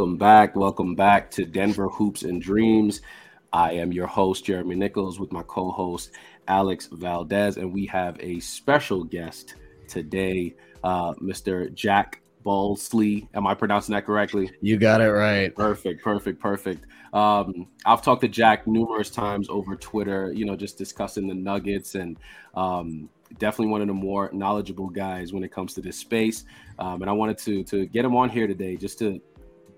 Welcome back. Welcome back to Denver Hoops and Dreams. I am your host, Jeremy Nichols, with my co host, Alex Valdez, and we have a special guest today, uh, Mr. Jack Balsley. Am I pronouncing that correctly? You got it right. Perfect, perfect, perfect. Um, I've talked to Jack numerous times over Twitter, you know, just discussing the Nuggets and um, definitely one of the more knowledgeable guys when it comes to this space. Um, and I wanted to to get him on here today just to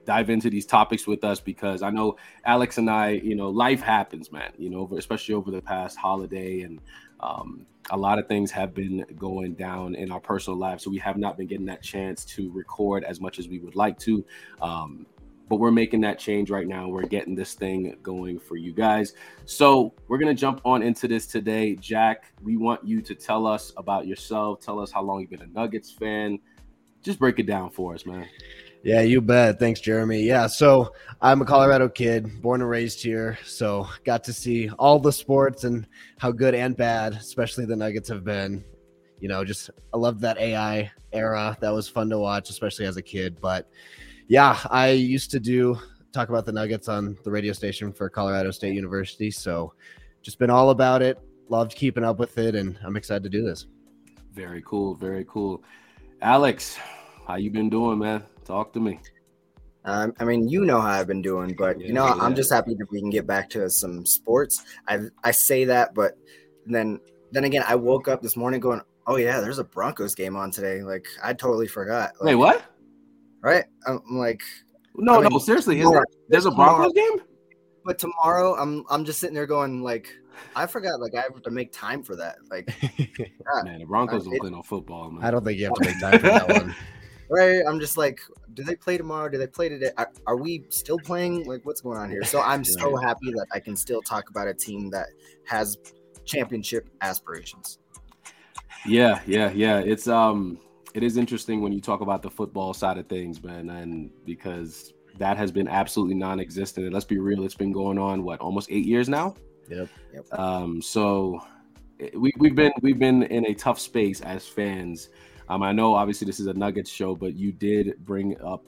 dive into these topics with us because I know Alex and I, you know, life happens, man. You know, especially over the past holiday, and um, a lot of things have been going down in our personal lives, so we have not been getting that chance to record as much as we would like to. Um, but we're making that change right now. We're getting this thing going for you guys. So we're gonna jump on into this today, Jack. We want you to tell us about yourself. Tell us how long you've been a Nuggets fan. Just break it down for us, man. Yeah, you bet. Thanks, Jeremy. Yeah, so I'm a Colorado kid, born and raised here. So got to see all the sports and how good and bad, especially the Nuggets have been. You know, just I loved that AI era. That was fun to watch, especially as a kid. But yeah, I used to do talk about the Nuggets on the radio station for Colorado State University. So just been all about it. Loved keeping up with it, and I'm excited to do this. Very cool. Very cool. Alex, how you been doing, man? Talk to me. Um, I mean, you know how I've been doing, but yeah, you know, yeah. I'm just happy that we can get back to some sports. I I say that, but then then again, I woke up this morning going, "Oh yeah, there's a Broncos game on today." Like I totally forgot. Like, Wait, what? Right? I'm like, no, I mean, no, seriously, there, there's a Broncos game. But tomorrow, I'm I'm just sitting there going like, I forgot like I have to make time for that. Like, yeah, man, the Broncos don't play no football. Man. I don't think you have to make time for that one right? I'm just like, do they play tomorrow? Do they play today? Are, are we still playing? Like, what's going on here? So I'm so happy that I can still talk about a team that has championship aspirations. Yeah, yeah, yeah. It's um, it is interesting when you talk about the football side of things, man, and because that has been absolutely non-existent. And let's be real, it's been going on what almost eight years now. Yep. yep. Um, so eh, we, we've been we've been in a tough space as fans um, I know obviously this is a Nuggets show, but you did bring up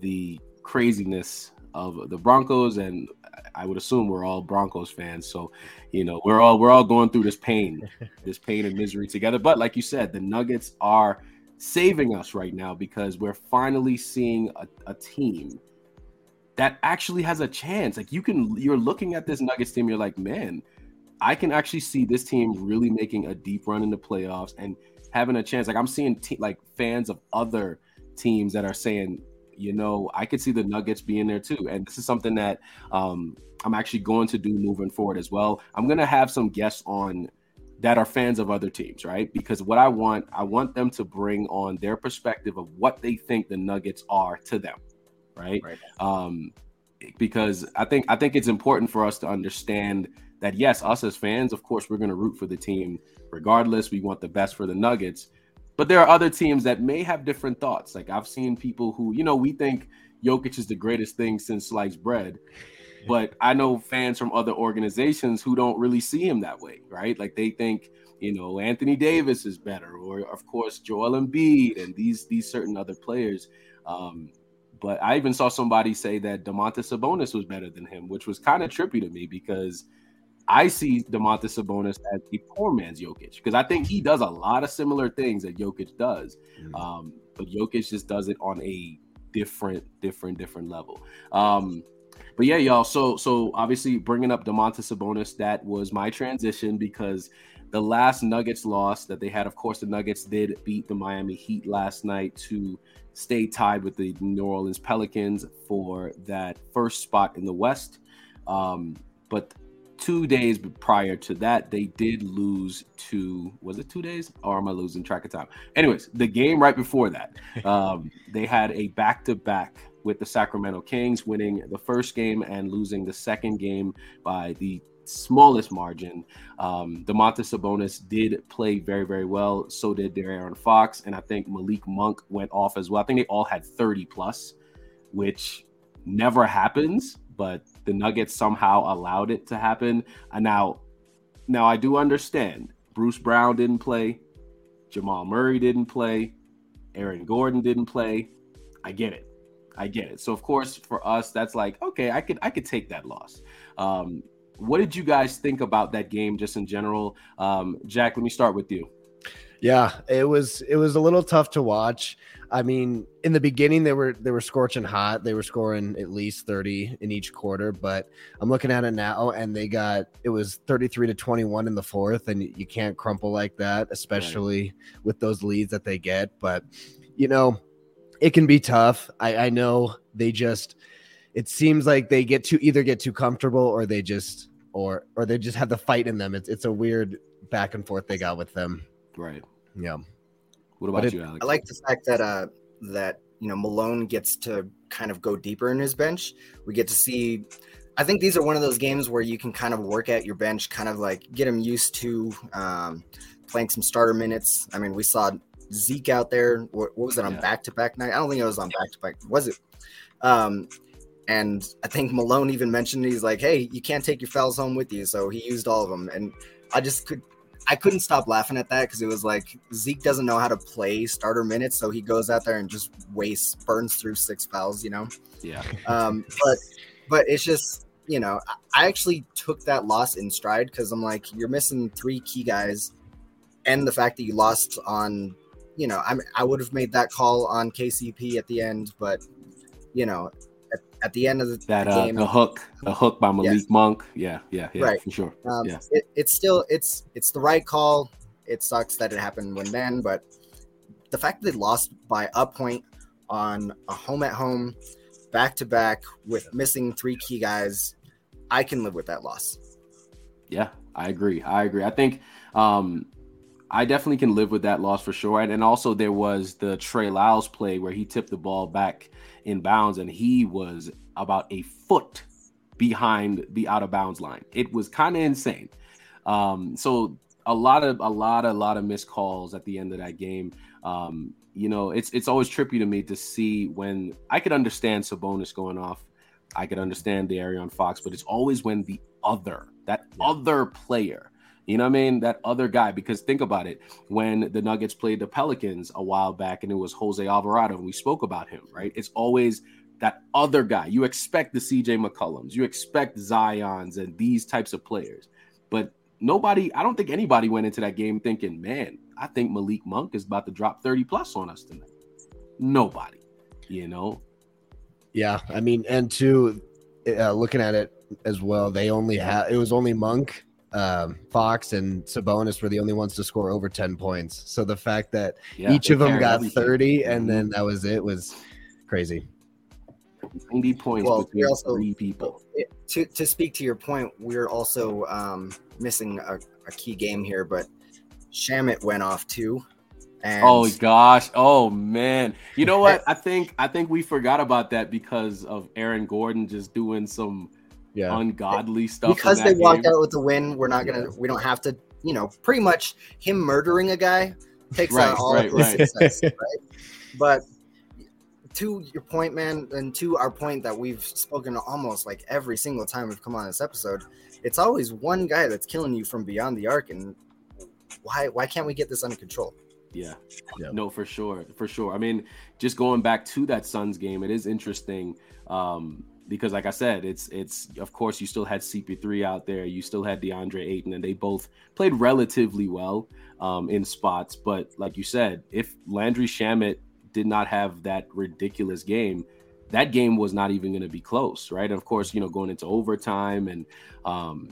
the craziness of the Broncos, and I would assume we're all Broncos fans. So, you know, we're all we're all going through this pain, this pain and misery together. But like you said, the Nuggets are saving us right now because we're finally seeing a, a team that actually has a chance. Like you can, you're looking at this Nuggets team, you're like, man, I can actually see this team really making a deep run in the playoffs and having a chance. Like I'm seeing te- like fans of other teams that are saying, you know, I could see the Nuggets being there too. And this is something that um, I'm actually going to do moving forward as well. I'm going to have some guests on that are fans of other teams, right? Because what I want, I want them to bring on their perspective of what they think the Nuggets are to them, right? right. Um, because I think I think it's important for us to understand that yes, us as fans, of course, we're going to root for the team regardless. We want the best for the Nuggets. But there are other teams that may have different thoughts. Like I've seen people who, you know, we think Jokic is the greatest thing since sliced bread. But I know fans from other organizations who don't really see him that way, right? Like they think, you know, Anthony Davis is better, or of course Joel Embiid and these these certain other players. Um, but I even saw somebody say that Domantas Sabonis was better than him, which was kind of trippy to me because I see Domantas Sabonis as the poor man's Jokic because I think he does a lot of similar things that Jokic does, mm-hmm. um, but Jokic just does it on a different, different, different level. Um, but yeah, y'all. So so obviously bringing up Domantas Sabonis, that was my transition because the last Nuggets loss that they had, of course, the Nuggets did beat the Miami Heat last night to stay tied with the New Orleans Pelicans for that first spot in the West. Um, but two days prior to that, they did lose to was it two days or am I losing track of time? Anyways, the game right before that, um, they had a back to back with the Sacramento Kings, winning the first game and losing the second game by the smallest margin. Um, Domantas Sabonis did play very, very well. So did De'Aaron Fox, and I think Malik Monk went off as well. I think they all had 30 plus, which never happens, but the Nuggets somehow allowed it to happen. And now, now I do understand Bruce Brown didn't play, Jamal Murray didn't play, Aaron Gordon didn't play. I get it. I get it. So of course, for us, that's like okay, I could I could take that loss. Um, what did you guys think about that game, just in general? Um, Jack, let me start with you. Yeah, it was it was a little tough to watch. I mean, in the beginning they were they were scorching hot. They were scoring at least 30 in each quarter, but I'm looking at it now and they got it was 33 to 21 in the fourth and you can't crumple like that, especially right. with those leads that they get, but you know, it can be tough. I, I know they just it seems like they get to either get too comfortable or they just or or they just have the fight in them. It's it's a weird back and forth they got with them. Right. Yeah. What about it, you, Alex? I like the fact that uh that you know Malone gets to kind of go deeper in his bench. We get to see I think these are one of those games where you can kind of work at your bench, kind of like get him used to um, playing some starter minutes. I mean, we saw Zeke out there. What, what was it on back to back night? I don't think it was on back to back. Was it? Um, and I think Malone even mentioned he's like, "Hey, you can't take your fouls home with you," so he used all of them. And I just could, I couldn't stop laughing at that because it was like Zeke doesn't know how to play starter minutes, so he goes out there and just wastes, burns through six fouls. You know? Yeah. Um, but but it's just you know, I actually took that loss in stride because I'm like, you're missing three key guys, and the fact that you lost on you know, I I would have made that call on KCP at the end, but you know, at, the end of the, that the uh, game, the hook, the hook by Malik yes. Monk, yeah, yeah, yeah, right. for sure. Um, yeah, it, it's still it's it's the right call. It sucks that it happened when then, but the fact that they lost by a point on a home at home, back to back with missing three key guys, I can live with that loss. Yeah, I agree. I agree. I think um, I definitely can live with that loss for sure. And, and also there was the Trey Lyles play where he tipped the ball back in bounds and he was about a foot behind the out of bounds line. It was kind of insane. Um, so a lot of a lot a lot of missed calls at the end of that game. Um, you know, it's it's always trippy to me to see when I could understand Sabonis going off. I could understand the De'Aaron Fox, but it's always when the other, that yeah. other player you know what I mean? That other guy, because think about it. When the Nuggets played the Pelicans a while back and it was Jose Alvarado, and we spoke about him, right? It's always that other guy. You expect the CJ McCollums, you expect Zions and these types of players. But nobody, I don't think anybody went into that game thinking, man, I think Malik Monk is about to drop 30 plus on us tonight. Nobody, you know? Yeah. I mean, and to uh, looking at it as well, they only had, it was only Monk um, Fox and Sabonis were the only ones to score over 10 points. So the fact that yeah, each of them got everything. 30 and then that was it was crazy. 90 points well, between also, three people. To, to speak to your point, we're also um, missing a, a, key game here, but Shamet went off too. And oh gosh, oh man! You know what? I think I think we forgot about that because of Aaron Gordon just doing some yeah. ungodly stuff. Because they walked out with the win, we're not gonna. We don't have to. You know, pretty much him murdering a guy takes right, out all right, of his right. success, right? But to your point, man, and to our point that we've spoken almost like every single time we've come on this episode, it's always one guy that's killing you from beyond the arc, and why why can't we get this under control? Yeah. yeah. No, for sure. For sure. I mean, just going back to that Suns game, it is interesting. Um, because like I said, it's it's of course you still had CP3 out there, you still had DeAndre Ayton, and they both played relatively well um, in spots. But like you said, if Landry Shamet did not have that ridiculous game, that game was not even going to be close, right? Of course, you know, going into overtime and um,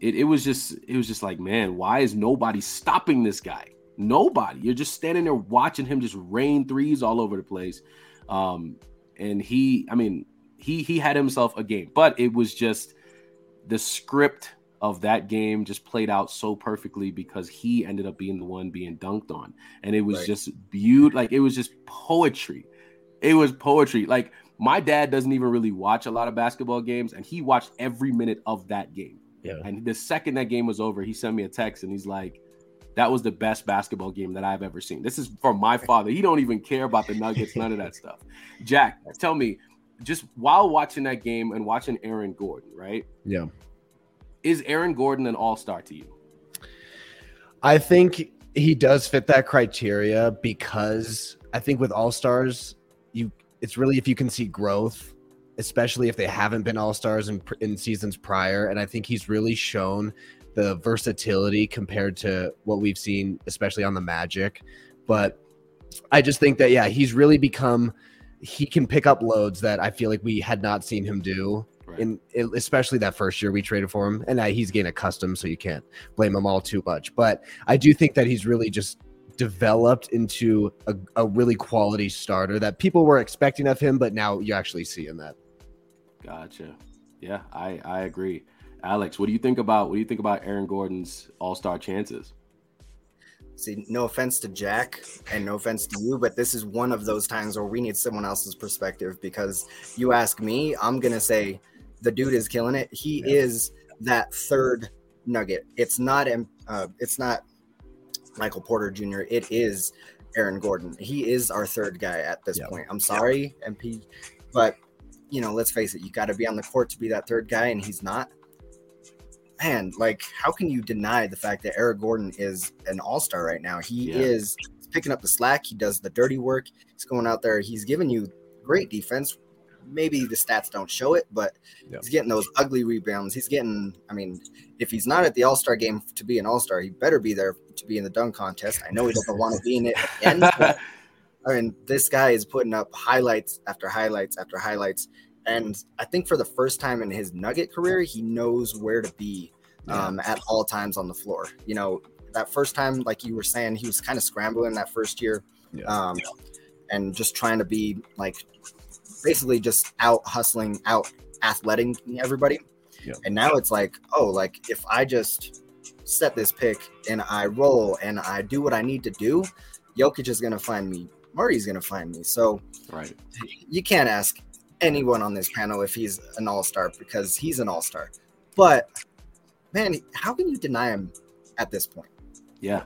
it, it was just it was just like, man, why is nobody stopping this guy? Nobody. You're just standing there watching him just rain threes all over the place. Um, and he, I mean, he he had himself a game, but it was just the script of that game just played out so perfectly because he ended up being the one being dunked on, and it was right. just beautiful. Like it was just poetry. It was poetry. Like my dad doesn't even really watch a lot of basketball games, and he watched every minute of that game. Yeah. And the second that game was over, he sent me a text and he's like, that was the best basketball game that I've ever seen. This is from my father. He don't even care about the Nuggets, none of that stuff. Jack, tell me, just while watching that game and watching Aaron Gordon, right? Yeah. Is Aaron Gordon an all-star to you? I think he does fit that criteria because I think with all-stars, you it's really if you can see growth, especially if they haven't been all-stars in in seasons prior and I think he's really shown the versatility compared to what we've seen especially on the Magic. But I just think that yeah, he's really become he can pick up loads that I feel like we had not seen him do. Right. In, especially that first year we traded for him, and uh, he's getting accustomed, so you can't blame him all too much. But I do think that he's really just developed into a, a really quality starter that people were expecting of him, but now you actually see in that. Gotcha. Yeah, I I agree. Alex, what do you think about what do you think about Aaron Gordon's All Star chances? See, no offense to Jack and no offense to you, but this is one of those times where we need someone else's perspective because you ask me, I'm gonna say the dude is killing it. He yeah. is that third nugget. It's not uh, it's not Michael Porter Jr. It is Aaron Gordon. He is our third guy at this yeah. point. I'm sorry, yeah. MP, but you know, let's face it, you got to be on the court to be that third guy, and he's not man, like, how can you deny the fact that Aaron Gordon is an all star right now? He yeah. is picking up the slack. He does the dirty work. He's going out there. He's giving you great defense. Maybe the stats don't show it, but yeah. he's getting those ugly rebounds. He's getting, I mean, if he's not at the All Star game to be an All Star, he better be there to be in the dunk contest. I know he doesn't want to be in it again. But, I mean, this guy is putting up highlights after highlights after highlights. And I think for the first time in his Nugget career, he knows where to be um, at all times on the floor. You know, that first time, like you were saying, he was kind of scrambling that first year um, and just trying to be like basically just out hustling, out athleting everybody. And now it's like, oh, like if I just set this pick and I roll and I do what I need to do, Jokic is going to find me. Murray's going to find me. So right. you can't ask anyone on this panel if he's an all star because he's an all star. But man, how can you deny him at this point? Yeah,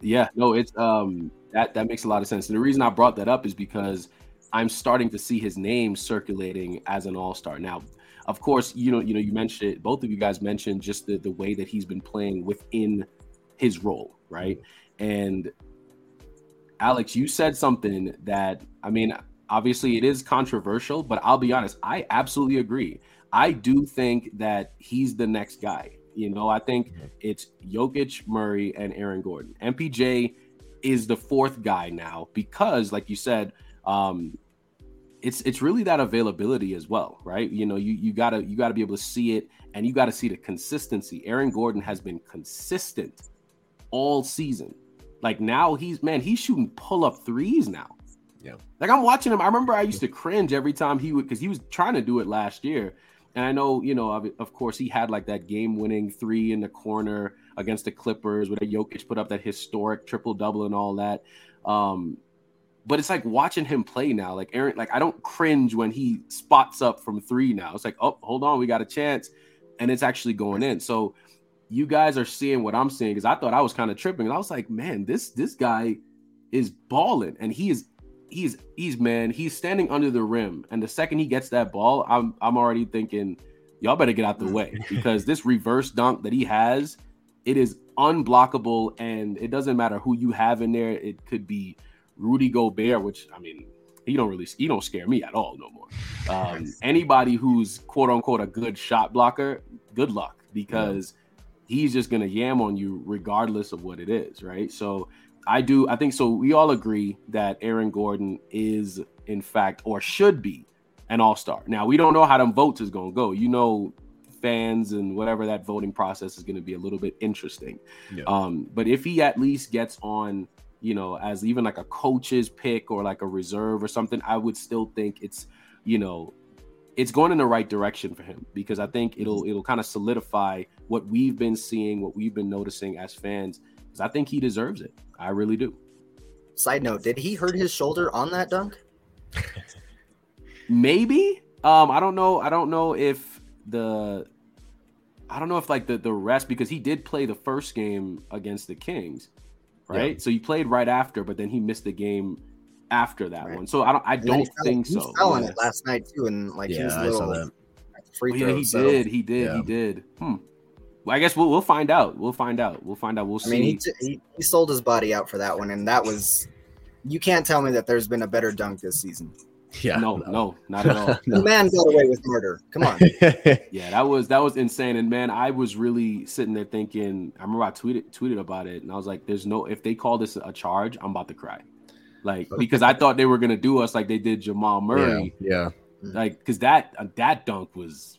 yeah, no, it's um that that makes a lot of sense. And the reason I brought that up is because I'm starting to see his name circulating as an all star now. Of course, you know, you know, you mentioned it. Both of you guys mentioned just the the way that he's been playing within his role, right? And Alex, you said something that I mean, obviously it is controversial, but I'll be honest, I absolutely agree. I do think that he's the next guy. You know, I think mm-hmm. it's Jokic, Murray, and Aaron Gordon. MPJ is the fourth guy now because, like you said, um, it's it's really that availability as well, right? You know, you you gotta you gotta be able to see it, and you gotta see the consistency. Aaron Gordon has been consistent all season. Like now he's man, he's shooting pull up threes now. Yeah. Like I'm watching him. I remember I used to cringe every time he would because he was trying to do it last year. And I know, you know, of, of course, he had like that game-winning three in the corner against the Clippers, where Jokic put up that historic triple double and all that. Um, but it's like watching him play now. Like Aaron, like I don't cringe when he spots up from three now. It's like, oh, hold on, we got a chance, and it's actually going in. So you guys are seeing what I'm seeing because I thought I was kind of tripping. And I was like, man, this this guy is balling, and he is he's he's man, he's standing under the rim, and the second he gets that ball, I'm I'm already thinking, y'all better get out the way because this reverse dunk that he has, it is unblockable, and it doesn't matter who you have in there. It could be Rudy Gobert, which I mean, he don't really he don't scare me at all no more. Um, anybody who's quote unquote a good shot blocker, good luck because yeah. he's just gonna yam on you regardless of what it is, right? So I do I think so. We all agree that Aaron Gordon is in fact or should be an all star. Now we don't know how them votes is gonna go. You know, fans and whatever that voting process is going to be a little bit interesting. Yeah. Um, but if he at least gets on, you know, as even like a coach's pick or like a reserve or something, I would still think it's, you know, it's going in the right direction for him because I think it'll it'll kind of solidify what we've been seeing, what we've been noticing as fans. Because I think he deserves it. I really do. Side note: Did he hurt his shoulder on that dunk? Maybe. Um, I don't know. I don't know if the I don't know if like the the rest because he did play the first game against the Kings, right? Yeah. So he played right after, but then he missed the game after that right. one. So I don't I don't fell, think he so. Fell on it last night too, and like yeah, his little free throw. Oh, yeah, he so. did. He did. Yeah. He did. Hmm. Well, I guess we'll we'll find out. We'll find out. We'll find out. We'll see. I mean, he, t- he, he sold his body out for that one, and that was. You can't tell me that there's been a better dunk this season. Yeah, no, no, no not at all. the man got away with murder. Come on. yeah, that was that was insane. And man, I was really sitting there thinking. I remember I tweeted tweeted about it, and I was like, "There's no if they call this a charge, I'm about to cry." Like because I thought they were gonna do us like they did Jamal Murray. Yeah. yeah. Like because that uh, that dunk was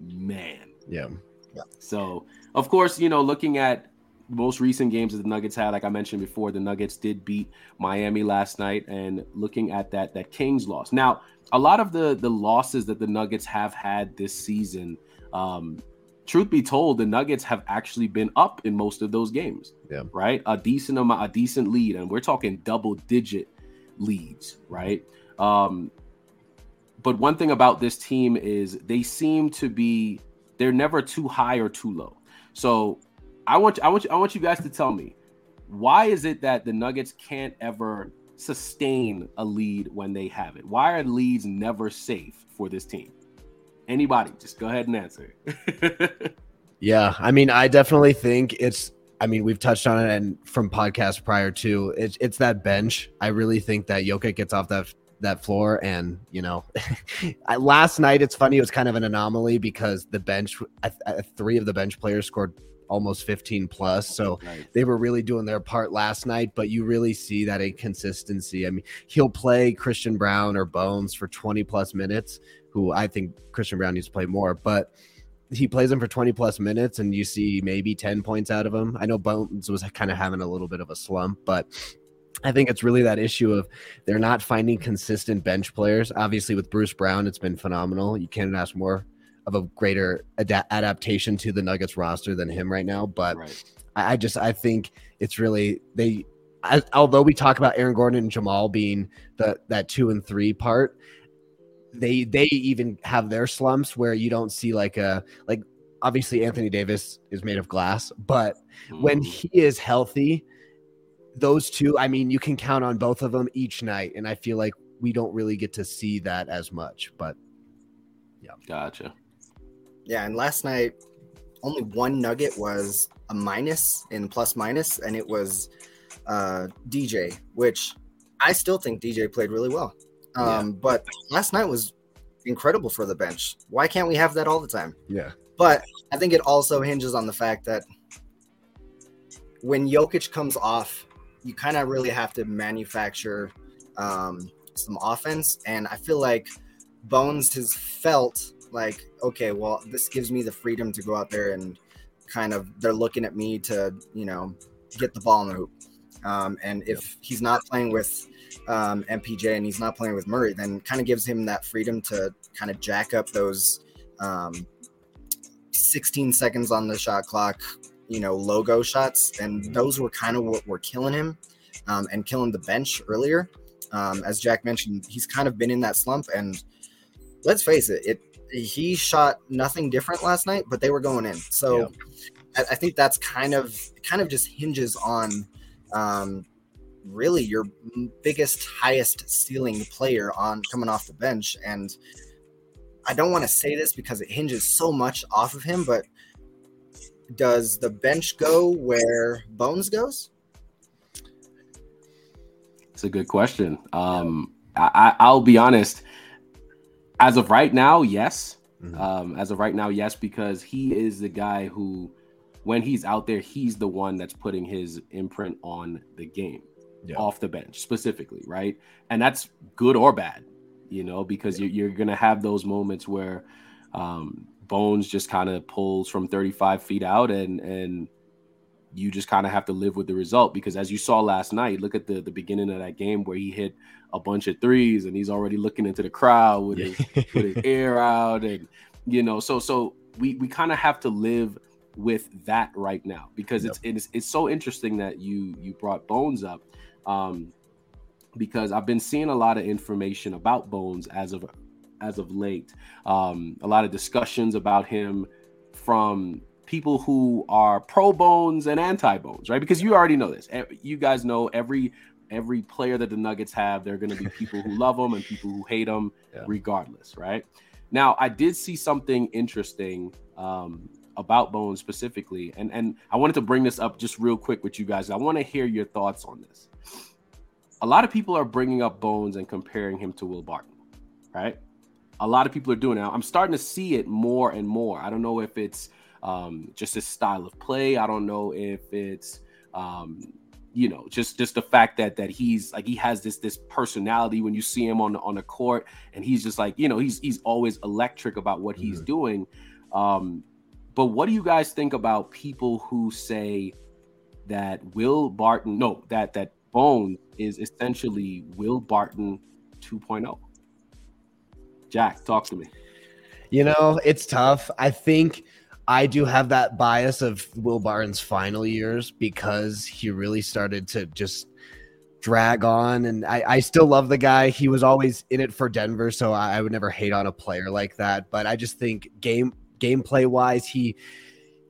man. Yeah. Yeah. So of course, you know, looking at most recent games that the Nuggets had, like I mentioned before, the Nuggets did beat Miami last night. And looking at that, that Kings loss. Now, a lot of the the losses that the Nuggets have had this season, um, truth be told, the Nuggets have actually been up in most of those games. Yeah. Right. A decent amount, a decent lead, and we're talking double digit leads. Right. Um, but one thing about this team is they seem to be they're never too high or too low. So I want I want you, I want you guys to tell me why is it that the Nuggets can't ever sustain a lead when they have it? Why are leads never safe for this team? Anybody, just go ahead and answer. yeah, I mean, I definitely think it's. I mean, we've touched on it, and from podcasts prior to it's it's that bench. I really think that Jokic gets off that that floor and you know I, last night it's funny it was kind of an anomaly because the bench I, I, three of the bench players scored almost 15 plus. So right. they were really doing their part last night, but you really see that inconsistency. I mean, he'll play Christian Braun or Bones for 20 plus minutes, who I think Christian Braun needs to play more, but he plays him for 20 plus minutes and you see maybe 10 points out of him. I know Bones was kind of having a little bit of a slump, but I think it's really that issue of they're not finding consistent bench players. Obviously, with Bruce Brown, it's been phenomenal. You can't ask more of a greater ad- adaptation to the Nuggets roster than him right now. But right. I, I, just I think it's really they. I, although we talk about Aaron Gordon and Jamal being the that two and three part, they they even have their slumps where you don't see like a like obviously Anthony Davis is made of glass, but mm. when he is healthy, those two, I mean, you can count on both of them each night, and I feel like we don't really get to see that as much. But yeah, gotcha. Yeah, and last night only one nugget was a minus in plus minus, and it was uh, DJ, which I still think DJ played really well. Um, yeah. But last night was incredible for the bench. Why can't we have that all the time? Yeah. But I think it also hinges on the fact that when Jokic comes off, you kind of really have to manufacture um, some offense. And I feel like Bones has felt like okay well this gives me the freedom to go out there and kind of they're looking at me to you know get the ball in the hoop um, and if he's not playing with um, mpj and he's not playing with murray then kind of gives him that freedom to kind of jack up those um, 16 seconds on the shot clock you know logo shots and those were kind of what were killing him um, and killing the bench earlier um, as jack mentioned he's kind of been in that slump and let's face it it he shot nothing different last night, but they were going in. So yeah. I, I, think that's kind of kind of just hinges on um, really your biggest, highest ceiling player on coming off the bench. And I don't want to say this because it hinges so much off of him, but does the bench go where Bones goes? It's a good question. Um, I, I'll be honest. As of right now, yes. Mm-hmm. Um, as of right now, yes, because he is the guy who, when he's out there, he's the one that's putting his imprint on the game yeah. off the bench specifically, right? And that's good or bad, you know, because yeah. you're, you're going to have those moments where um, Bones just kind of pulls from 35 feet out and, and, you just kind of have to live with the result because as you saw last night, look at the the beginning of that game where he hit a bunch of threes and he's already looking into the crowd with his with his air out and you know so so we we kind of have to live with that right now because yep. it's it's it's so interesting that you you brought Bones up um because I've been seeing a lot of information about Bones as of as of late um a lot of discussions about him from people who are pro bones and anti bones, right? Because you already know this. You guys know every every player that the Nuggets have, there are going to be people who love them and people who hate them, yeah. regardless, right? Now, I did see something interesting um, about Bones specifically, and and I wanted to bring this up just real quick with you guys. I want to hear your thoughts on this. A lot of people are bringing up Bones and comparing him to Will Barton, right? A lot of people are doing it. Now, I'm starting to see it more and more. I don't know if it's um, just his style of play. I don't know if it's um, you know just just the fact that that he's like he has this this personality when you see him on the on the court and he's just like you know he's he's always electric about what he's mm-hmm. doing um but what do you guys think about people who say that will barton no that that bone is essentially will barton 2.0 jack talk to me you know it's tough i think I do have that bias of Will Barton's final years because he really started to just drag on. And I, I still love the guy. He was always in it for Denver, so I, I would never hate on a player like that. But I just think game gameplay wise, he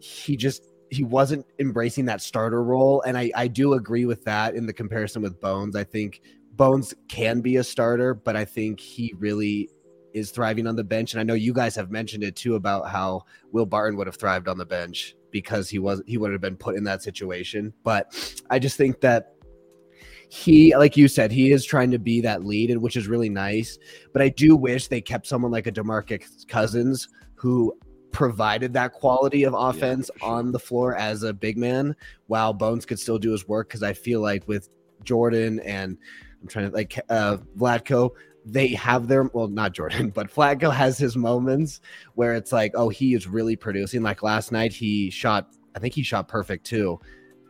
he just he wasn't embracing that starter role. And I, I do agree with that in the comparison with Bones. I think Bones can be a starter, but I think he really is thriving on the bench. And I know you guys have mentioned it too about how Will Barton would have thrived on the bench because he was he would have been put in that situation. But I just think that he, like you said, he is trying to be that lead, and which is really nice. But I do wish they kept someone like a Demarcus Cousins who provided that quality of offense yeah, sure. on the floor as a big man, while Bones could still do his work. Because I feel like with Jordan and I'm trying to like uh, Vlatko, they have their well, not Jordan, but Vlatko has his moments where it's like, oh, he is really producing. Like last night, he shot, I think he shot perfect too,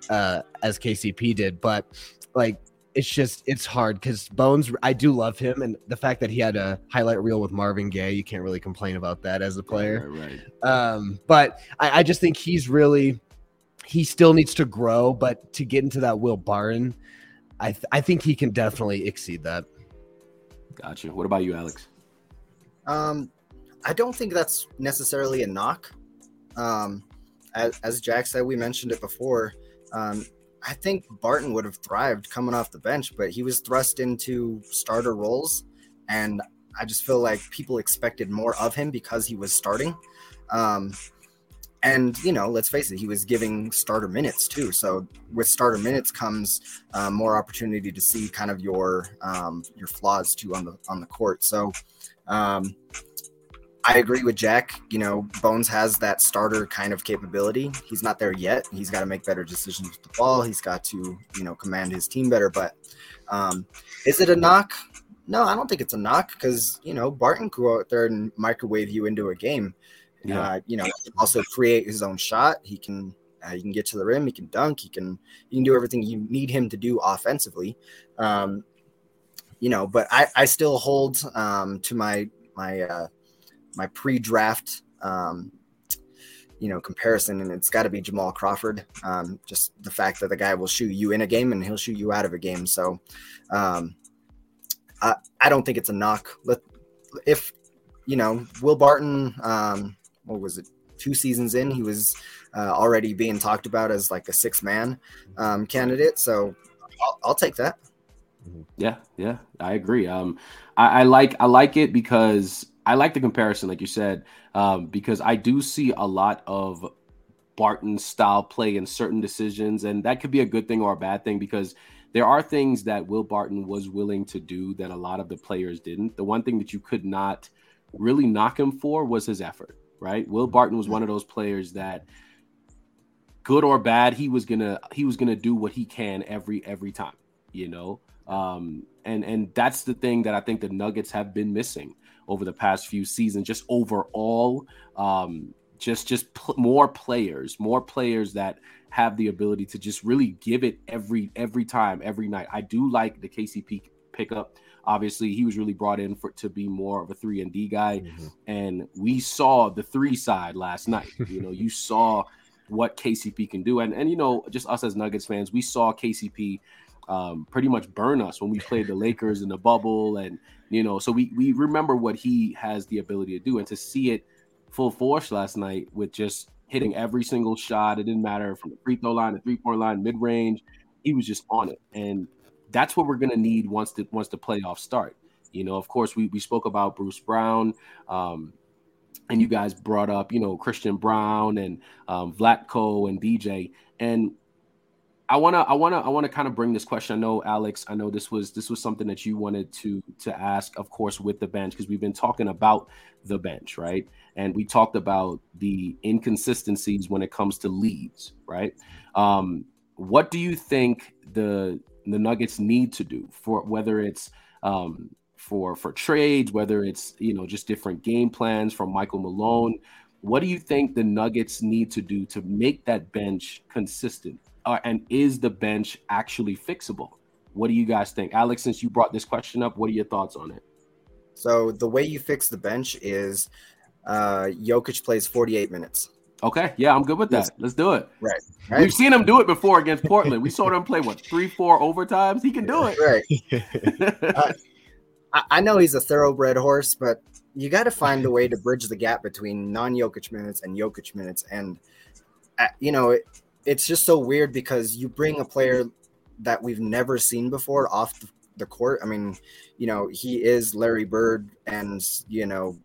uh, as KCP did. But like, it's just it's hard because Bones, I do love him, and the fact that he had a highlight reel with Marvin Gaye, you can't really complain about that as a player. Right. right. Um, but I, I just think he's really he still needs to grow, but to get into that Will Barton, I th- I think he can definitely exceed that. Gotcha. What about you, Alex? Um, I don't think that's necessarily a knock. Um, as, as Jack said, we mentioned it before. Um, I think Barton would have thrived coming off the bench, but he was thrust into starter roles, and I just feel like people expected more of him because he was starting. Um, and you know let's face it he was giving starter minutes too. So with starter minutes comes um, more opportunity to see kind of your um, your flaws too on the on the court. So um, i agree with jack. You know bones has that starter kind of capability. He's not there yet. He's got to make better decisions with the ball. He's got to you know command his team better. But um, is it a knock? No i don't think it's a knock because you know barton could go out there and microwave you into a game yeah. Uh, you know, also create his own shot. He can uh, he can get to the rim. He can dunk. He can he can do everything you need him to do offensively. Um, you know, but I I still hold um, to my my uh, my pre-draft um, you know comparison, and it's got to be Jamal Crawford. Um, just the fact that the guy will shoot you in a game and he'll shoot you out of a game. So um, I I don't think it's a knock. Let if you know Will Barton. Um, what was it two seasons in he was uh, already being talked about as like a six man um, candidate. So I'll, I'll, take that. Yeah yeah i agree. Um I, I, like i like it because i like the comparison like you said um because i do see a lot of Barton style play in certain decisions, and that could be a good thing or a bad thing because there are things that Will Barton was willing to do that a lot of the players didn't. The one thing that you could not really knock him for was his effort, right? Will Barton was one of those players that good or bad, he was gonna he was gonna do what he can every every time, you know. Um, and and that's the thing that I think the Nuggets have been missing over the past few seasons, just overall. Um, just just pl- more players, more players that have the ability to just really give it every every time, every night. I do like the KCP pickup. Obviously, he was really brought in for to be more of a three and D guy, mm-hmm. and we saw the three side last night. You know, you saw what KCP can do, and and you know, just us as Nuggets fans, we saw KCP um, pretty much burn us when we played the Lakers in the bubble, and you know, so we we remember what he has the ability to do, and to see it full force last night with just hitting every single shot. It didn't matter from the free throw line, the three point line, mid range. He was just on it, and that's what we're gonna need once the once the playoffs start. You know, of course, we we spoke about Bruce Brown, um, and you guys brought up you know Christian Braun and um, Vlatko and DJ, and I wanna I wanna I wanna kind of bring this question. I know Alex, I know this was this was something that you wanted to to ask, of course, with the bench because we've been talking about the bench, right? and we talked about the inconsistencies when it comes to leads, right? Um, what do you think the the Nuggets need to do for whether it's um, for for trades, whether it's you know just different game plans from Michael Malone? What do you think the Nuggets need to do to make that bench consistent? Uh, and is the bench actually fixable? What do you guys think, Alex? Since you brought this question up, what are your thoughts on it? So the way you fix the bench is uh, Jokic plays 48 minutes. Okay, yeah, I'm good with that. Let's do it. Right. right. We've seen him do it before against Portland. We saw him play what three, four overtimes. He can do it. Right. uh, I know he's a thoroughbred horse, but you got to find a way to bridge the gap between non-Jokic minutes and Jokic minutes, and uh, you know it, it's just so weird because you bring a player that we've never seen before off the court. I mean, you know, he is Larry Bird, and you know,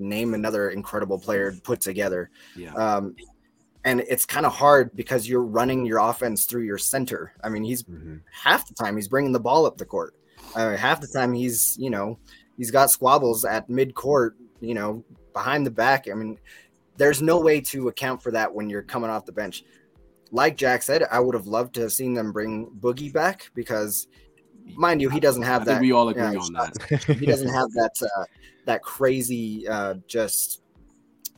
name another incredible player put together. Yeah. Um, and it's kind of hard because you're running your offense through your center. I mean, he's mm-hmm. half the time he's bringing the ball up the court. Uh, half the time he's, you know, he's got squabbles at mid court, you know, behind the back. I mean, there's no way to account for that when you're coming off the bench. Like Jack said, I would have loved to have seen them bring Boogie back because, mind you, he doesn't have that. we all agree on that. he doesn't have that uh, that crazy uh, just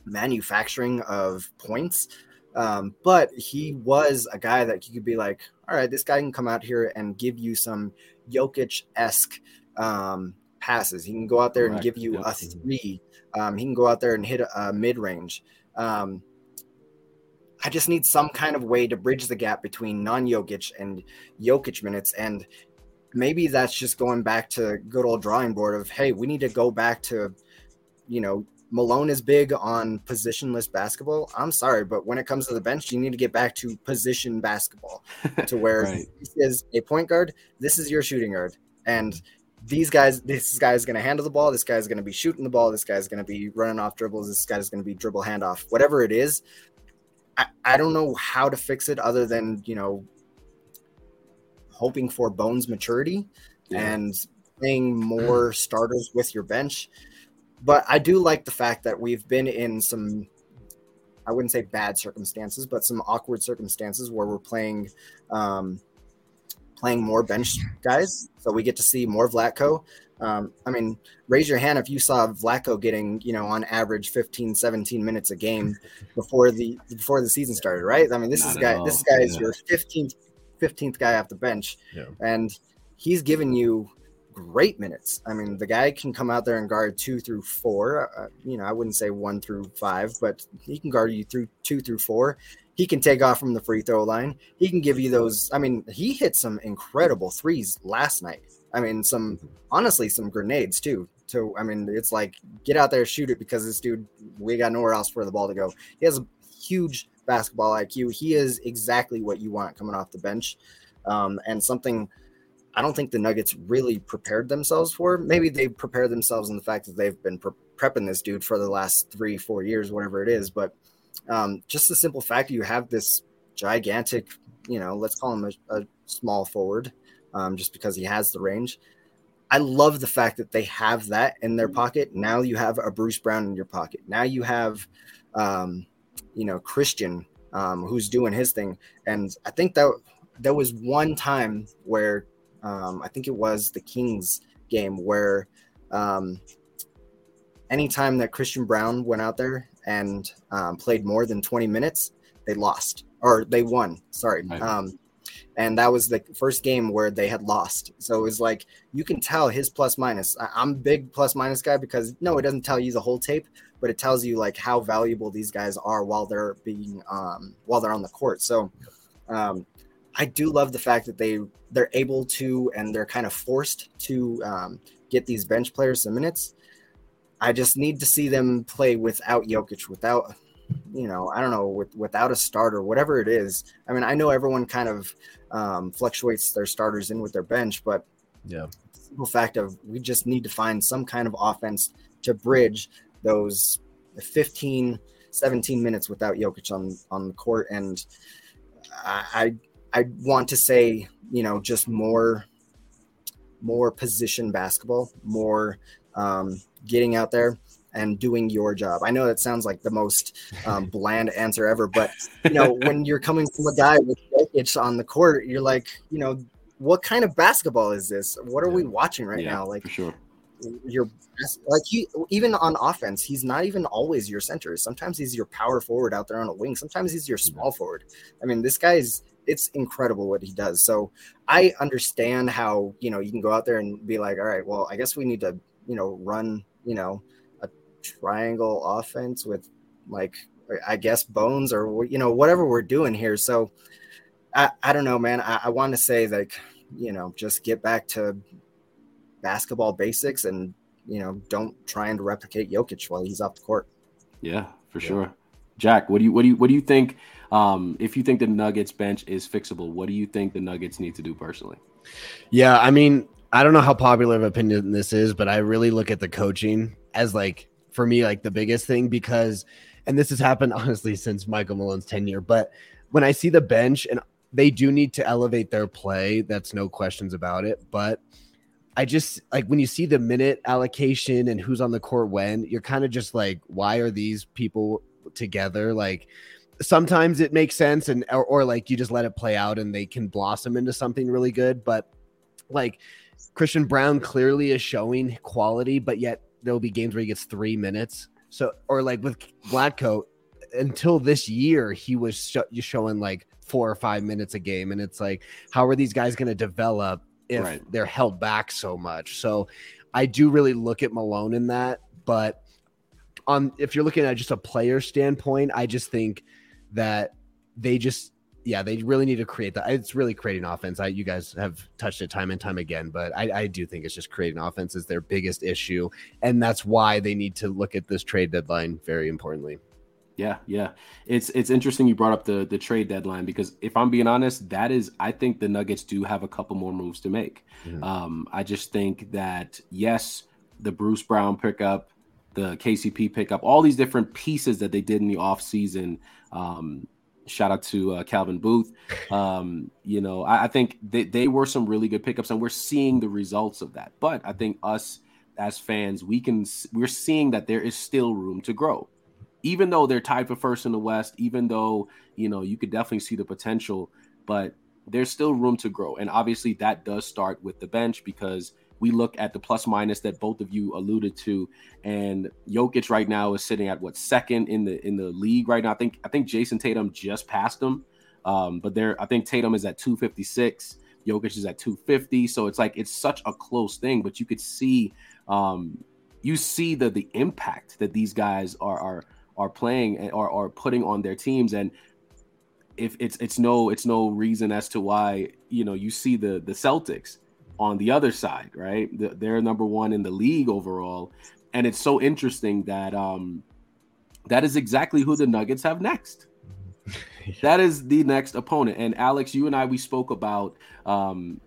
manufacturing of points. Um, but he was a guy that you could be like, all right, this guy can come out here and give you some Jokic esque um, passes. He can go out there and give you yep. a three. Um, he can go out there and hit a, a mid range. Um, I just need some kind of way to bridge the gap between non Jokic and Jokic minutes. And maybe that's just going back to good old drawing board of hey we need to go back to you know malone is big on positionless basketball. I'm sorry but when it comes to the bench you need to get back to position basketball to where right. this is a point guard this is your shooting guard. And these guys this guy is going to handle the ball this guy is going to be shooting the ball this guy is going to be running off dribbles this guy is going to be dribble handoff whatever it is. I, I don't know how to fix it other than you know hoping for Bones maturity yeah. and playing more starters with your bench. But I do like the fact that we've been in some, I wouldn't say bad circumstances, but some awkward circumstances where we're playing, um, playing more bench guys. So we get to see more Vlatko. Um, I mean, raise your hand if you saw Vlatko getting, you know, on average 15, 17 minutes a game before the before the season started, right? I mean, this Not is guy. This guy is yeah. your 15th 15th guy off the bench. Yeah. And he's given you great minutes. I mean, the guy can come out there and guard two through four. Uh, you know, I wouldn't say one through five, but he can guard you through two through four. He can take off from the free throw line. He can give you those. I mean, he hit some incredible threes last night. I mean, some honestly, some grenades too. So, I mean, it's like get out there, shoot it because this dude, we got nowhere else for the ball to go. He has a huge basketball IQ. He is exactly what you want coming off the bench, um, and something I don't think the Nuggets really prepared themselves for. Maybe they prepared themselves in the fact that they've been pre- prepping this dude for the last three, four years, whatever it is. But um, just the simple fact that you have this gigantic, you know, let's call him a, a small forward, um, just because he has the range. I love the fact that they have that in their pocket. Now you have a Bruce Brown in your pocket. Now you have, um, you know, Christian um, who's doing his thing. And I think that there was one time where um, I think it was the Kings game where um, anytime that Christian Braun went out there and um, played more than 20 minutes, they lost or they won. Sorry. Right. Um, and that was the first game where they had lost. So it was like you can tell his plus minus. I'm a big plus minus guy because no, it doesn't tell you the whole tape, but it tells you like how valuable these guys are while they're being um, while they're on the court. So um, I do love the fact that they they're able to and they're kind of forced to um, get these bench players some minutes. I just need to see them play without Jokic, without you know, I don't know, with, without a starter, whatever it is. I mean, I know everyone kind of um, fluctuates their starters in with their bench, but yeah, simple fact of we just need to find some kind of offense to bridge those 15, 17 minutes without Jokic on on the court, and I I want to say you know just more more position basketball, more um, getting out there and doing your job. I know that sounds like the most um, bland answer ever, but you know when you're coming from a guy with Jokic on the court, you're like, you know, what kind of basketball is this? What are yeah. we watching right yeah, now? Like, for sure your like he even on offense, he's not even always your center. Sometimes he's your power forward out there on a wing. Sometimes he's your mm-hmm. small forward. I mean, this guy is it's incredible what he does. So I understand how you know you can go out there and be like, all right, well, I guess we need to you know run you know a triangle offense with like I guess bones or you know whatever we're doing here. So I I don't know, man. I, I want to say like you know just get back to basketball basics and you know don't try and replicate Jokic while he's off the court. Yeah, for yeah. sure. Jack, what do you what do you what do you think? Um, if you think the Nuggets bench is fixable, what do you think the Nuggets need to do personally? Yeah, I mean, I don't know how popular of opinion this is, but I really look at the coaching as like for me like the biggest thing because, and this has happened honestly since Michael Malone's tenure. But when I see the bench and they do need to elevate their play, that's no questions about it. But I just like when you see the minute allocation and who's on the court when, you're kind of just like, why are these people together? Like sometimes it makes sense and or, or like you just let it play out and they can blossom into something really good. But like Christian Braun clearly is showing quality, but yet there'll be games where he gets three minutes. So or like with Vlatko, until this year, he was sh- showing like four or five minutes a game. And it's like, how are these guys going to develop if right. they're held back so much. So I do really look at Malone in that, but on if you're looking at just a player standpoint, I just think that they just yeah, they really need to create that. It's really creating offense. I, you guys have touched it time and time again, but I, I do think it's just creating offense is their biggest issue, and that's why they need to look at this trade deadline very importantly. Yeah, yeah. It's it's interesting you brought up the the trade deadline because if I'm being honest, that is I think the Nuggets do have a couple more moves to make. Mm-hmm. Um, I just think that yes, the Bruce Brown pickup, the KCP pickup, all these different pieces that they did in the offseason. Um, shout out to uh, Calvin Booth. Um, you know, I, I think they, they were some really good pickups, and we're seeing the results of that. But I think us as fans, we can we're seeing that there is still room to grow even though they're tied for first in the West, even though you know you could definitely see the potential, but there's still room to grow. And obviously that does start with the bench because we look at the plus minus that both of you alluded to, and Jokic right now is sitting at what second in the in the league right now. I think I think Jayson Tatum just passed him, um, but there I think Tatum is at 256. Jokic is at 250. So it's like it's such a close thing, but you could see um, you see the the impact that these guys are are are playing or are putting on their teams. And if it's it's no it's no reason as to why you know you see the the Celtics on the other side right? They're number one in the league overall. And it's so interesting that um that is exactly who the Nuggets have next. Yeah. that is the next opponent. And Alex you and I we spoke about um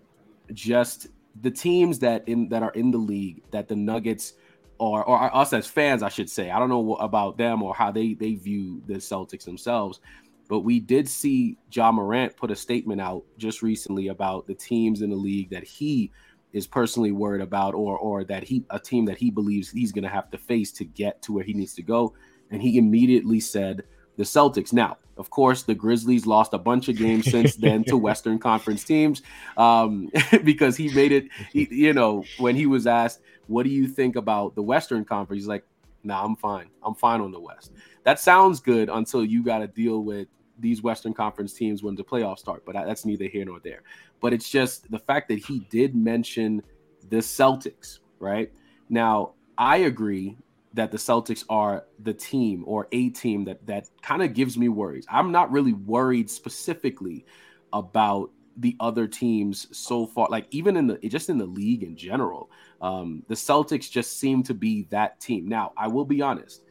just the teams that in that are in the league that the Nuggets or or us as fans, I should say. I don't know about them or how they they view the Celtics themselves, but we did see Ja Morant put a statement out just recently about the teams in the league that he is personally worried about, or or that he a team that he believes he's going to have to face to get to where he needs to go, and he immediately said the Celtics. Now, of course, the Grizzlies lost a bunch of games since then to Western Conference teams um, because he made it. He, you know, when he was asked, "What do you think about the Western Conference?" He's like, "Nah, I'm fine. I'm fine on the West." That sounds good until you got to deal with these Western Conference teams when the playoffs start. But that's neither here nor there. But it's just the fact that he did mention the Celtics, right? Now, I agree that the Celtics are the team or a team that that kind of gives me worries. I'm not really worried specifically about the other teams so far like even in the just in the league in general um the celtics just seem to be that team now i will be honest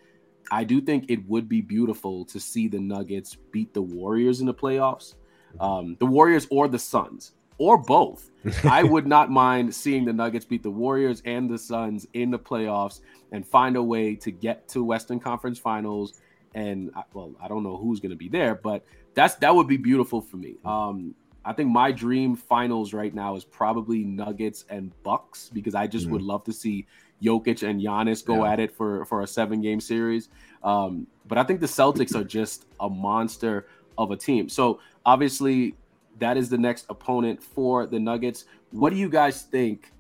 i do think it would be beautiful to see the nuggets beat the warriors in the playoffs um the warriors or the suns or both. I would not mind seeing the Nuggets beat the Warriors and the Suns in the playoffs and find a way to get to Western Conference Finals. And well, I don't know who's going to be there, but that's that would be beautiful for me. Um, I think my dream finals right now is probably Nuggets and Bucks because I just mm would love to see Jokic and Giannis go yeah. at it for for a seven game series. Um, but I think the Celtics are just a monster of a team. So obviously that is the next opponent for the Nuggets. What do you guys think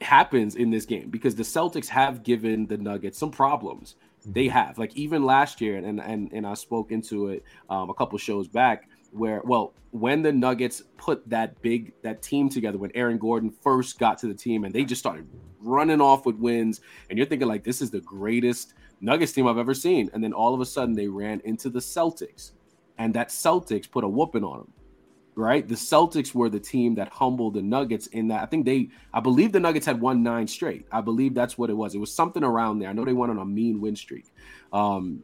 happens in this game? Because the Celtics have given the Nuggets some problems. They mm-hmm. have, like even last year, and and and I spoke into it um, a couple shows back. Where well, when the Nuggets put that big that team together, when Aaron Gordon first got to the team, and they just started running off with wins, and you're thinking like this is the greatest Nuggets team I've ever seen, and then all of a sudden they ran into the Celtics, and that Celtics put a whooping on them right? The Celtics were the team that humbled the Nuggets in that. I think they, I believe the Nuggets had won nine straight. I believe that's what it was. It was something around there. I know they went on a mean win streak. Um,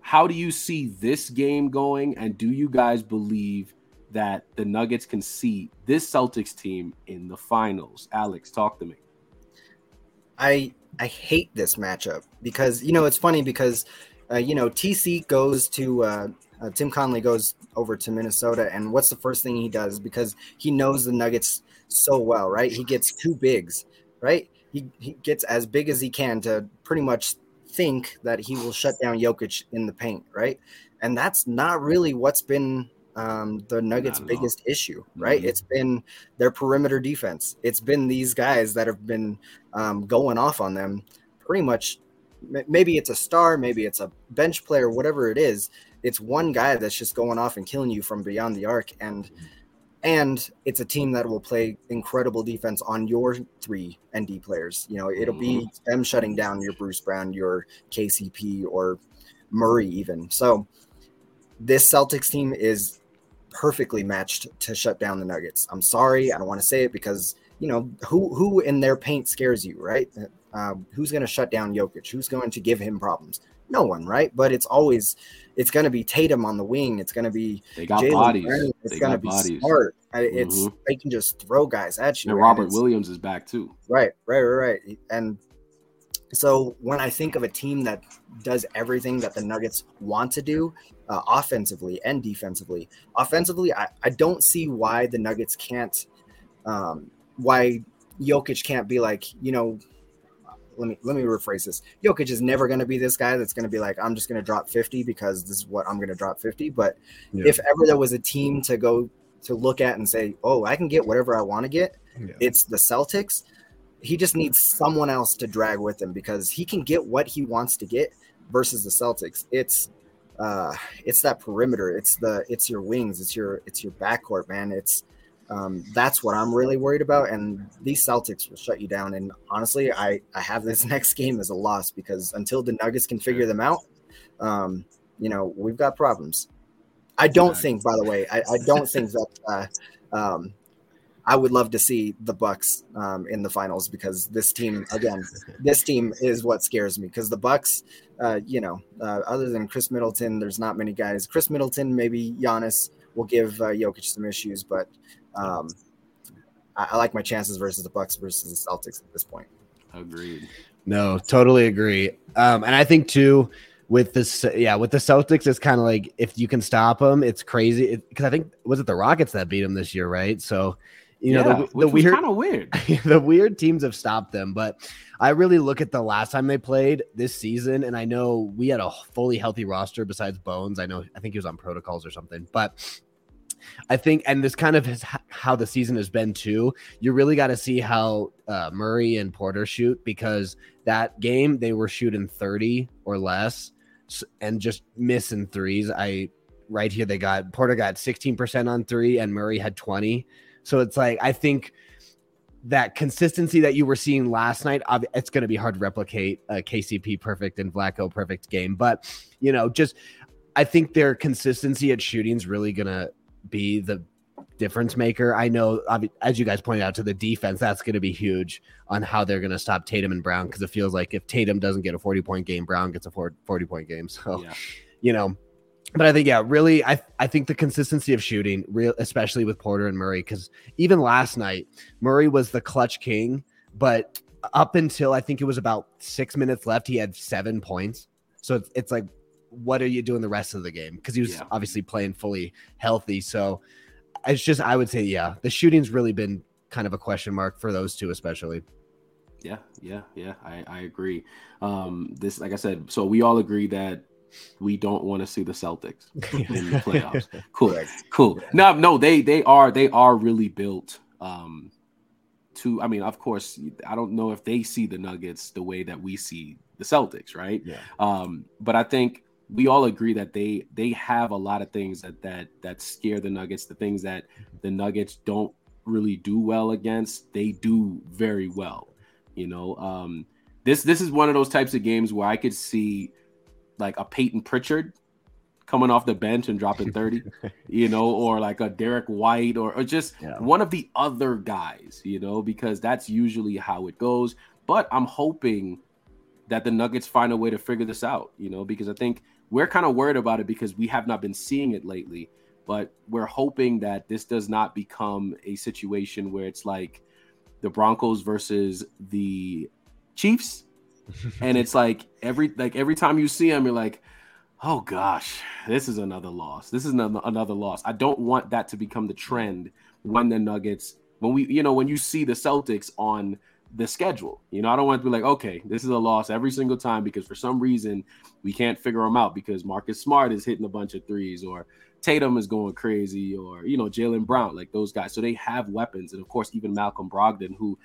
how do you see this game going? And do you guys believe that the Nuggets can see this Celtics team in the finals? Alex, talk to me. I I hate this matchup because you know it's funny because uh, you know TC goes to uh, uh, Tim Connelly goes over to Minnesota, and what's the first thing he does? Because he knows the Nuggets so well, right? He gets two bigs, right? He, he gets as big as he can to pretty much think that he will shut down Jokic in the paint, right? And that's not really what's been um, the Nuggets' biggest issue, right? Mm-hmm. It's been their perimeter defense. It's been these guys that have been um, going off on them pretty much. Maybe it's a star, maybe it's a bench player, whatever it is it's one guy that's just going off and killing you from beyond the arc and and it's a team that will play incredible defense on your three and D players. You know, it'll be mm-hmm. them shutting down your Bruce Brown, your KCP, or Murray, even. So, this Celtics team is perfectly matched to shut down the Nuggets. I'm sorry, I don't want to say it because you know who who in their paint scares you, right? Uh, who's going to shut down Jokic? Who's going to give him problems? No one, right? But it's always it's going to be Tatum on the wing. It's going to be they got Jaylen bodies. Brown. It's going to be bodies. smart. It's mm-hmm. they can just throw guys at you. And Robert Williams is back too. Right, right, right, right. And so when I think of a team that does everything that the Nuggets want to do, uh, offensively and defensively, offensively, I, I don't see why the Nuggets can't, um, why Jokic can't be like, you know, let me let me rephrase this. Jokic is never going to be this guy that's going to be like, I'm just going to drop 50 because this is what I'm going to drop 50. But yeah. if ever there was a team to go to look at and say, oh, I can get whatever I want to get, yeah. it's the Celtics. He just needs someone else to drag with him because he can get what he wants to get versus the Celtics. It's uh it's that perimeter. It's the it's your wings. It's your it's your backcourt, man. It's um, that's what I'm really worried about. And these Celtics will shut you down. And honestly, I, I have this next game as a loss because until the Nuggets can figure them out, um, you know, we've got problems. I don't think, by the way, I, I don't think that uh, um, I would love to see the Bucks um, in the finals because this team, again, this team is what scares me. Because the Bucks, uh, you know, uh, other than Khris Middleton, there's not many guys. Khris Middleton, maybe Giannis will give uh, Jokic some issues, but um, I, I, like my chances versus the Bucks versus the Celtics at this point. Agreed. No, totally agree. Um, and I think too with this, yeah, with the Celtics, it's kind of like if you can stop them, it's crazy. Because I think was it the Rockets that beat them this year, right? So, you know, yeah, the, the weird, kind of weird. the weird teams have stopped them. But I really look at the last time they played this season, and I know we had a fully healthy roster besides Bones. I know, I think he was on protocols or something, but I think, and this kind of is how the season has been too. You really got to see how uh, Murray and Porter shoot because that game they were shooting 30 or less and just missing threes. I right here they got Porter got 16% on three and Murray had 20. So it's like I think that consistency that you were seeing last night, it's going to be hard to replicate a KCP perfect and Vlatko perfect game. But you know, just I think their consistency at shooting is really going to be the difference maker. I know, as you guys pointed out, to the defense, that's going to be huge on how they're going to stop Tatum and Brown because it feels like if Tatum doesn't get a 40 point game, Brown gets a 40 point game. So, yeah. you know, but I think, yeah, really, I, I think the consistency of shooting, real, especially with Porter and Murray, because even last night, Murray was the clutch king, but up until I think it was about six minutes left, he had seven points. So it's, it's like, what are you doing the rest of the game? Because he was yeah. obviously playing fully healthy. So it's just I would say, yeah, the shooting's really been kind of a question mark for those two, especially. Yeah, yeah, yeah. I, I agree. Um, this, like I said, so we all agree that we don't want to see the Celtics in the playoffs. cool, cool. No, no, they they are they are really built. Um, to I mean, of course, I don't know if they see the Nuggets the way that we see the Celtics, right? Yeah. Um, but I think we all agree that they they have a lot of things that that that scare the Nuggets. The things that mm-hmm. the Nuggets don't really do well against, they do very well. You know, um, this this is one of those types of games where I could see like a Payton Pritchard coming off the bench and dropping 30, you know, or like a Derrick White or, or just yeah. one of the other guys, you know, because that's usually how it goes. But I'm hoping that the Nuggets find a way to figure this out, you know, because I think we're kind of worried about it because we have not been seeing it lately. But we're hoping that this does not become a situation where it's like the Broncos versus the Chiefs, and it's like every like every time you see them, you're like, oh gosh, this is another loss. This is another another loss. I don't want that to become the trend when the Nuggets when we you know when you see the Celtics on the schedule. You know, I don't want to be like, okay, this is a loss every single time because for some reason we can't figure them out because Marcus Smart is hitting a bunch of threes or Tatum is going crazy or, you know, Jaylen Brown, like those guys. So they have weapons. And of course, even Malcolm Brogdon, who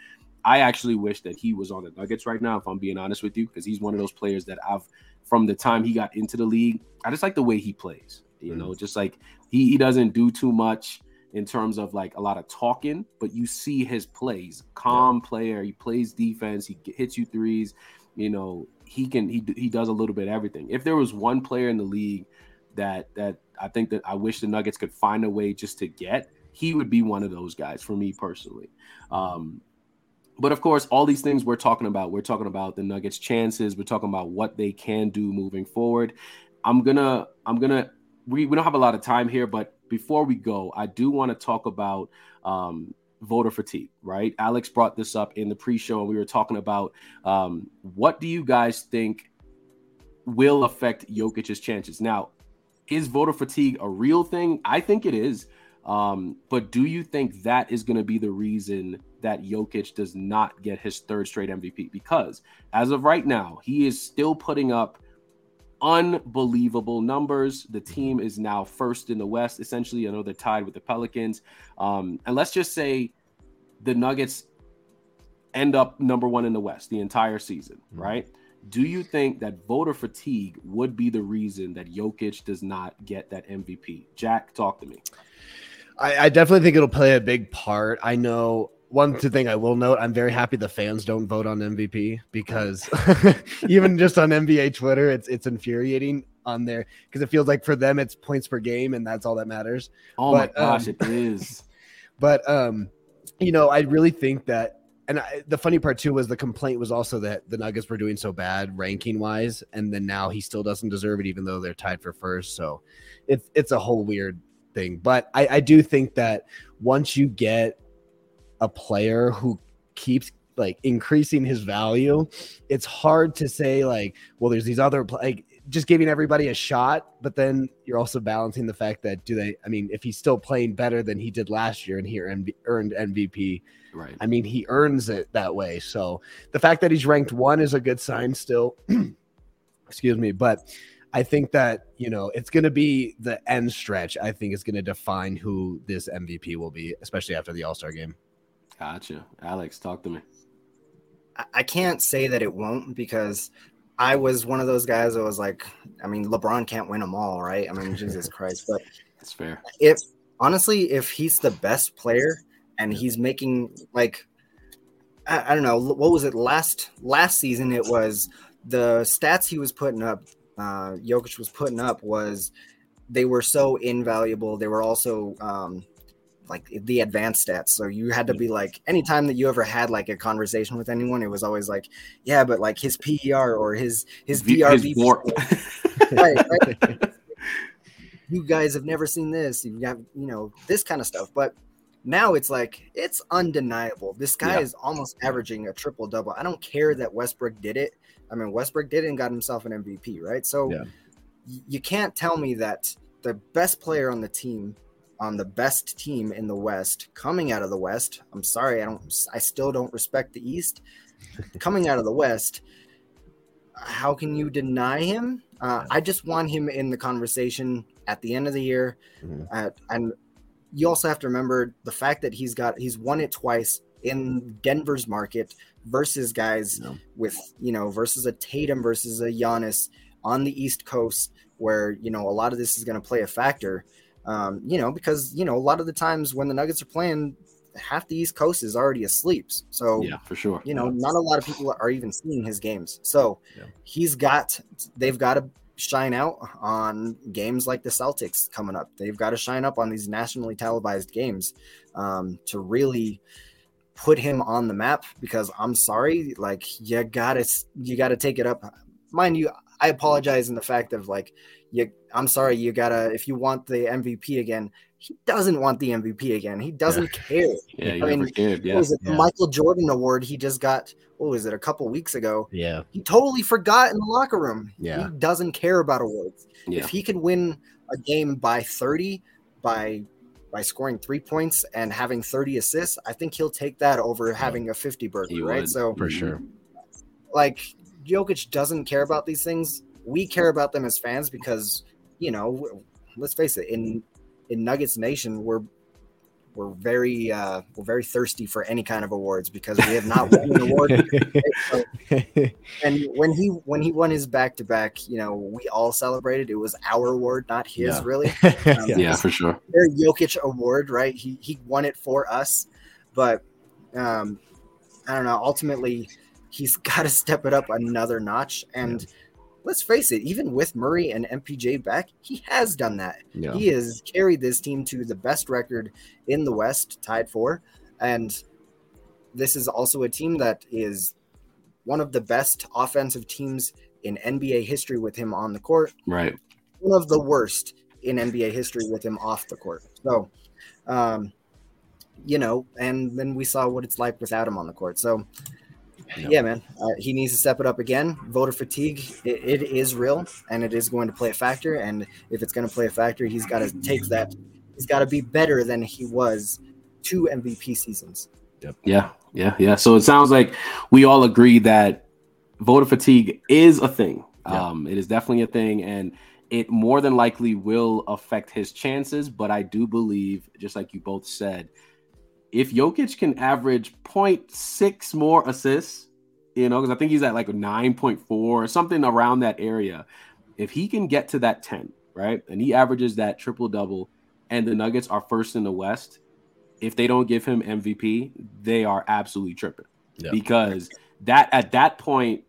I actually wish that he was on the Nuggets right now, if I'm being honest with you, because he's one of those players that I've, from the time he got into the league, I just like the way he plays. You know, mm. just like he, he doesn't do too much in terms of like a lot of talking, but you see his plays. Calm yeah. player, he plays defense, he hits you threes. You know, he can he he does a little bit everything. If there was one player in the league that that I think that I wish the Nuggets could find a way just to get, he would be one of those guys for me personally. Um, but of course, all these things we're talking about, we're talking about the Nuggets' chances. We're talking about what they can do moving forward. I'm gonna I'm gonna we, we don't have a lot of time here, but before we go, I do want to talk about um, voter fatigue, right? Alex brought this up in the pre-show, and we were talking about um, what do you guys think will affect Jokic's chances? Now, is voter fatigue a real thing? I think it is. Um, but do you think that is going to be the reason that Jokic does not get his third straight MVP? Because as of right now, he is still putting up unbelievable numbers. The team is now first in the West. Essentially, I know they're tied with the Pelicans. Um, and let's just say the Nuggets end up number one in the West the entire season, mm-hmm. right? Do you think that voter fatigue would be the reason that Jokic does not get that MVP? Jack, talk to me. I, I definitely think it'll play a big part. I know one thing I will note, I'm very happy the fans don't vote on MVP because even just on NBA Twitter, it's it's infuriating on there because it feels like for them it's points per game and that's all that matters. Oh but, my gosh, um, it is. But um, you know, I really think that and I, the funny part too was the complaint was also that the Nuggets were doing so bad ranking wise, and then now he still doesn't deserve it, even though they're tied for first. So it's it's a whole weird thing. But I, I do think that once you get a player who keeps like increasing his value, it's hard to say like, well, there's these other like just giving everybody a shot, but then you're also balancing the fact that do they? I mean, if he's still playing better than he did last year and he earned MVP, right? I mean, he earns it that way. So the fact that he's ranked one is a good sign still. Excuse me, but I think that you know it's going to be the end stretch. I think is going to define who this MVP will be, especially after the All Star game. Gotcha, Alex. Talk to me. I can't say that it won't because I was one of those guys that was like, I mean, LeBron can't win them all, right? I mean, Jesus Christ. But that's fair. If honestly, if he's the best player and he's making like, I, I don't know, what was it last last season? It was the stats he was putting up. Uh, Jokic was putting up was they were so invaluable. They were also um, like the advanced stats. So you had to be like anytime that you ever had like a conversation with anyone, it was always like, yeah, but like his PER or his his DRV. right, right. you guys have never seen this. You have you know this kind of stuff, but now it's like it's undeniable. This guy yeah. is almost averaging a triple double. I don't care that Westbrook did it. I mean, Westbrook did it and got himself an MVP, right? So yeah. you can't tell me that the best player on the team on the best team in the West coming out of the West. I'm sorry, I don't I still don't respect the East. coming out of the West, how can you deny him? Uh, I just want him in the conversation at the end of the year. Mm-hmm. At, and you also have to remember the fact that he's got he's won it twice in Denver's market versus guys with you know versus a Tatum versus a Giannis on the East Coast where you know a lot of this is going to play a factor. Um, you know, because you know a lot of the times when the Nuggets are playing, half the East Coast is already asleep. So yeah, for sure. You know, not a lot of people are even seeing his games. So yeah. he's got they've got to shine out on games like the Celtics coming up. They've got to shine up on these nationally televised games um, to really put him on the map. Because I'm sorry, like you gotta you gotta take it up. Mind you, I apologize in the fact of like you I'm sorry, you gotta if you want the MVP again, he doesn't want the MVP again. He doesn't yeah. care. Yeah, I mean, cared. Yeah. was it yeah. the Michael Jordan Award he just got? What was it? A couple weeks ago. Yeah, he totally forgot in the locker room. Yeah, he doesn't care about awards. Yeah. If he could win a game by 30 by by scoring three points and having 30 assists, I think he'll take that over having a 50 burger, right? Would, so for sure. Like Jokic doesn't care about these things. We care about them as fans because you know, let's face it, in in Nuggets Nation, we're we're very uh, we're very thirsty for any kind of awards because we have not won an award. and when he when he won his back to back, you know, we all celebrated. It was our award, not his, yeah. really. Um, yeah, for sure. Their Jokic award, right? He he won it for us, but um, I don't know. Ultimately, he's got to step it up another notch, and. Yeah let's face it, even with Murray and MPJ back, he has done that. Yeah. He has carried this team to the best record in the West, tied for. And this is also a team that is one of the best offensive teams in NBA history with him on the court. Right. One of the worst in NBA history with him off the court. So, um, you know, and then we saw what it's like without him on the court. So, yeah, man, uh, he needs to step it up again. Voter fatigue, it, it is real, and it is going to play a factor. And if it's going to play a factor, he's got to take that. He's got to be better than he was two MVP seasons. Yep. Yeah, yeah, yeah. So it sounds like we all agree that voter fatigue is a thing. Yeah. Um, it is definitely a thing, and it more than likely will affect his chances. But I do believe, just like you both said, if Jokic can average 0.6 more assists, you know, because I think he's at like 9.4 or something around that area. If he can get to that 10, right, and he averages that triple double, and the Nuggets are first in the West, if they don't give him MVP, they are absolutely tripping. Yeah. Because that at that point,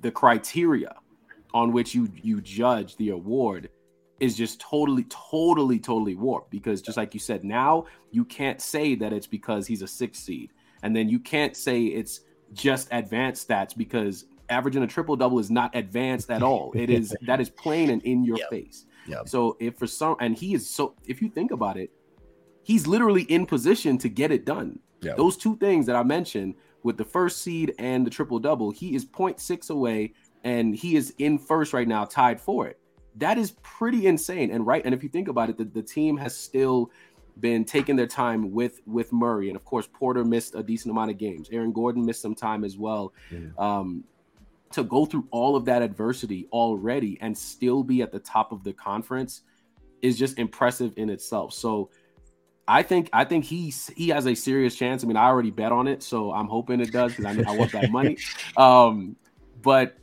the criteria on which you you judge the award is just totally, totally, totally warped. Because just like you said, now you can't say that it's because he's a six seed, and then you can't say it's just advanced stats because averaging a triple double is not advanced at all. It is that is plain and in your yep. face. Yep. So if for some and he is so if you think about it, he's literally in position to get it done. Yep. Those two things that I mentioned with the first seed and the triple double. He is 0.6 away, and he is in first right now, tied for it. That is pretty insane. And right, and if you think about it, the, the team has still been taking their time with with Murray, and of course Porter missed a decent amount of games. Aaron Gordon missed some time as well. Yeah. Um, to go through all of that adversity already and still be at the top of the conference is just impressive in itself. So I think I think he's he has a serious chance. I mean, I already bet on it, so I'm hoping it does because I, I want that money. Um, but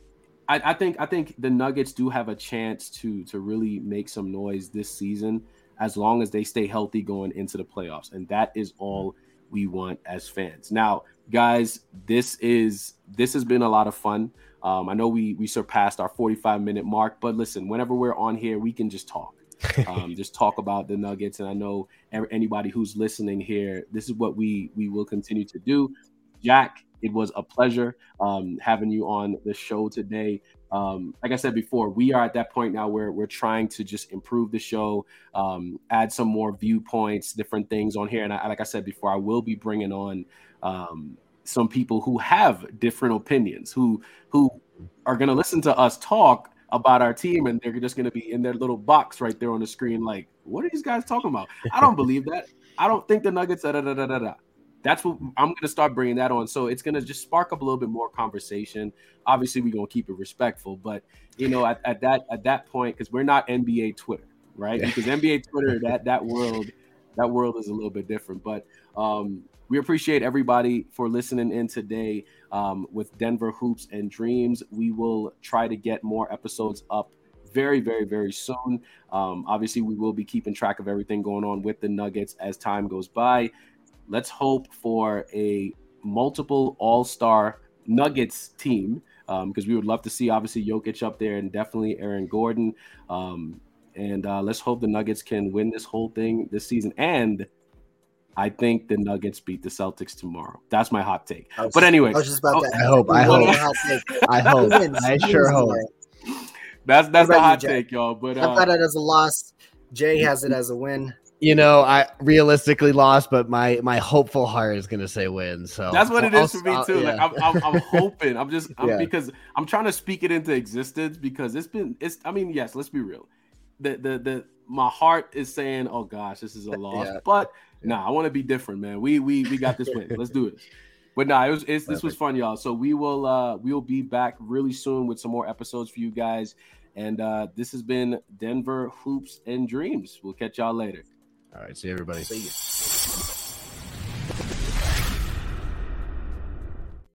I, I, think I think the Nuggets do have a chance to to really make some noise this season as long as they stay healthy going into the playoffs, and that is all we want as fans. Now, guys, this is this has been a lot of fun. Um, I know we we surpassed our 45 minute mark, but listen, whenever we're on here, we can just talk um, just talk about the Nuggets. And I know anybody who's listening here, this is what we we will continue to do. Jack, it was a pleasure um, having you on the show today. Um, like I said before, we are at that point now where we're trying to just improve the show, um, add some more viewpoints, different things on here. And I, like I said before, I will be bringing on um, some people who have different opinions, who who are going to listen to us talk about our team and they're just going to be in their little box right there on the screen like what are these guys talking about i don't believe that i don't think the nuggets da, da, da, da, da. That's what i'm going to start bringing that on so it's going to just spark up a little bit more conversation obviously we're going to keep it respectful but you know at, at that at that point because we're not nba twitter right because nba twitter that that world that world is a little bit different but um we appreciate everybody for listening in today um, with Denver Hoops and Dreams. We will try to get more episodes up very, very, very soon. Um, obviously, we will be keeping track of everything going on with the Nuggets as time goes by. Let's hope for a multiple All Star Nuggets team because um, we would love to see obviously Jokic up there and definitely Aaron Gordon. Um, and uh, let's hope the Nuggets can win this whole thing this season and I think the Nuggets beat the Celtics tomorrow. That's my hot take. But anyway, I was just about to. I hope. I hope. I hope. I sure hope. That's that's the hot you, take, y'all. But uh, I've got it as a loss. Jay has it as a win. You know, I realistically lost, but my my hopeful heart is gonna say win. So that's what it is for me too. Like I'm, I'm, I'm, hoping. I'm just I'm, yeah. because I'm trying to speak it into existence because it's been it's. I mean, yes, let's be real. The the the my heart is saying, "Oh gosh, this is a loss," yeah. but Nah, I want to be different, man. We we we got this win. Let's do it. But nah, it was it's, this was fun, y'all. So we will uh we will be back really soon with some more episodes for you guys. And uh this has been Denver Hoops and Dreams. We'll catch y'all later. All right. See everybody. See you.